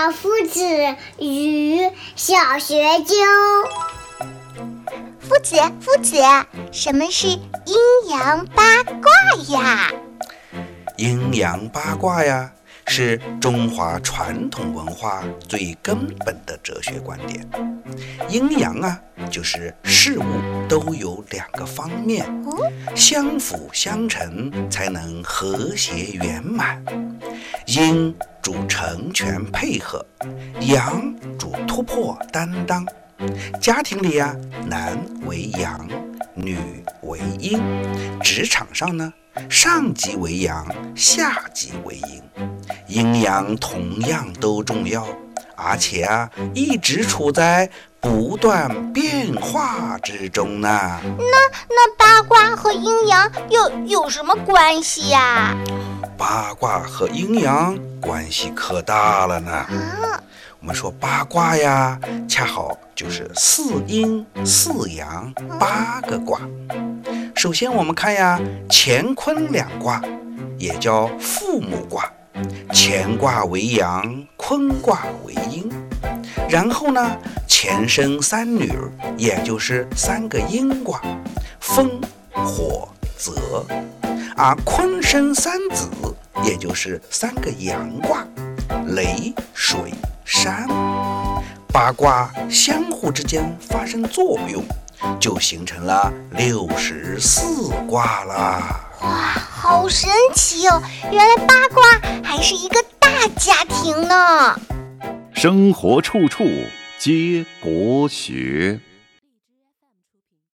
的夫子与小学究。夫子，夫子，什么是阴阳八卦呀？阴阳八卦呀，是中华传统文化最根本的哲学观点。阴阳啊，就是事物都有两个方面，相辅相成，才能和谐圆满。阴主成全配合，阳主突破担当。家庭里呀，男为阳，女为阴；职场上呢，上级为阳，下级为阴。阴阳同样都重要，而且啊，一直处在不断变化之中呢。那那八卦和阴阳有有什么关系呀？八卦和阴阳关系可大了呢。我们说八卦呀，恰好就是四阴四阳八个卦。首先我们看呀，乾坤两卦，也叫父母卦，乾卦为阳，坤卦为阴。然后呢，乾生三女，也就是三个阴卦，风、火、泽；而坤生三子，也就是三个阳卦，雷、水、山。八卦相互之间发生作用，就形成了六十四卦啦。哇，好神奇哦！原来八卦还是一个大家庭呢。生活处处皆国学。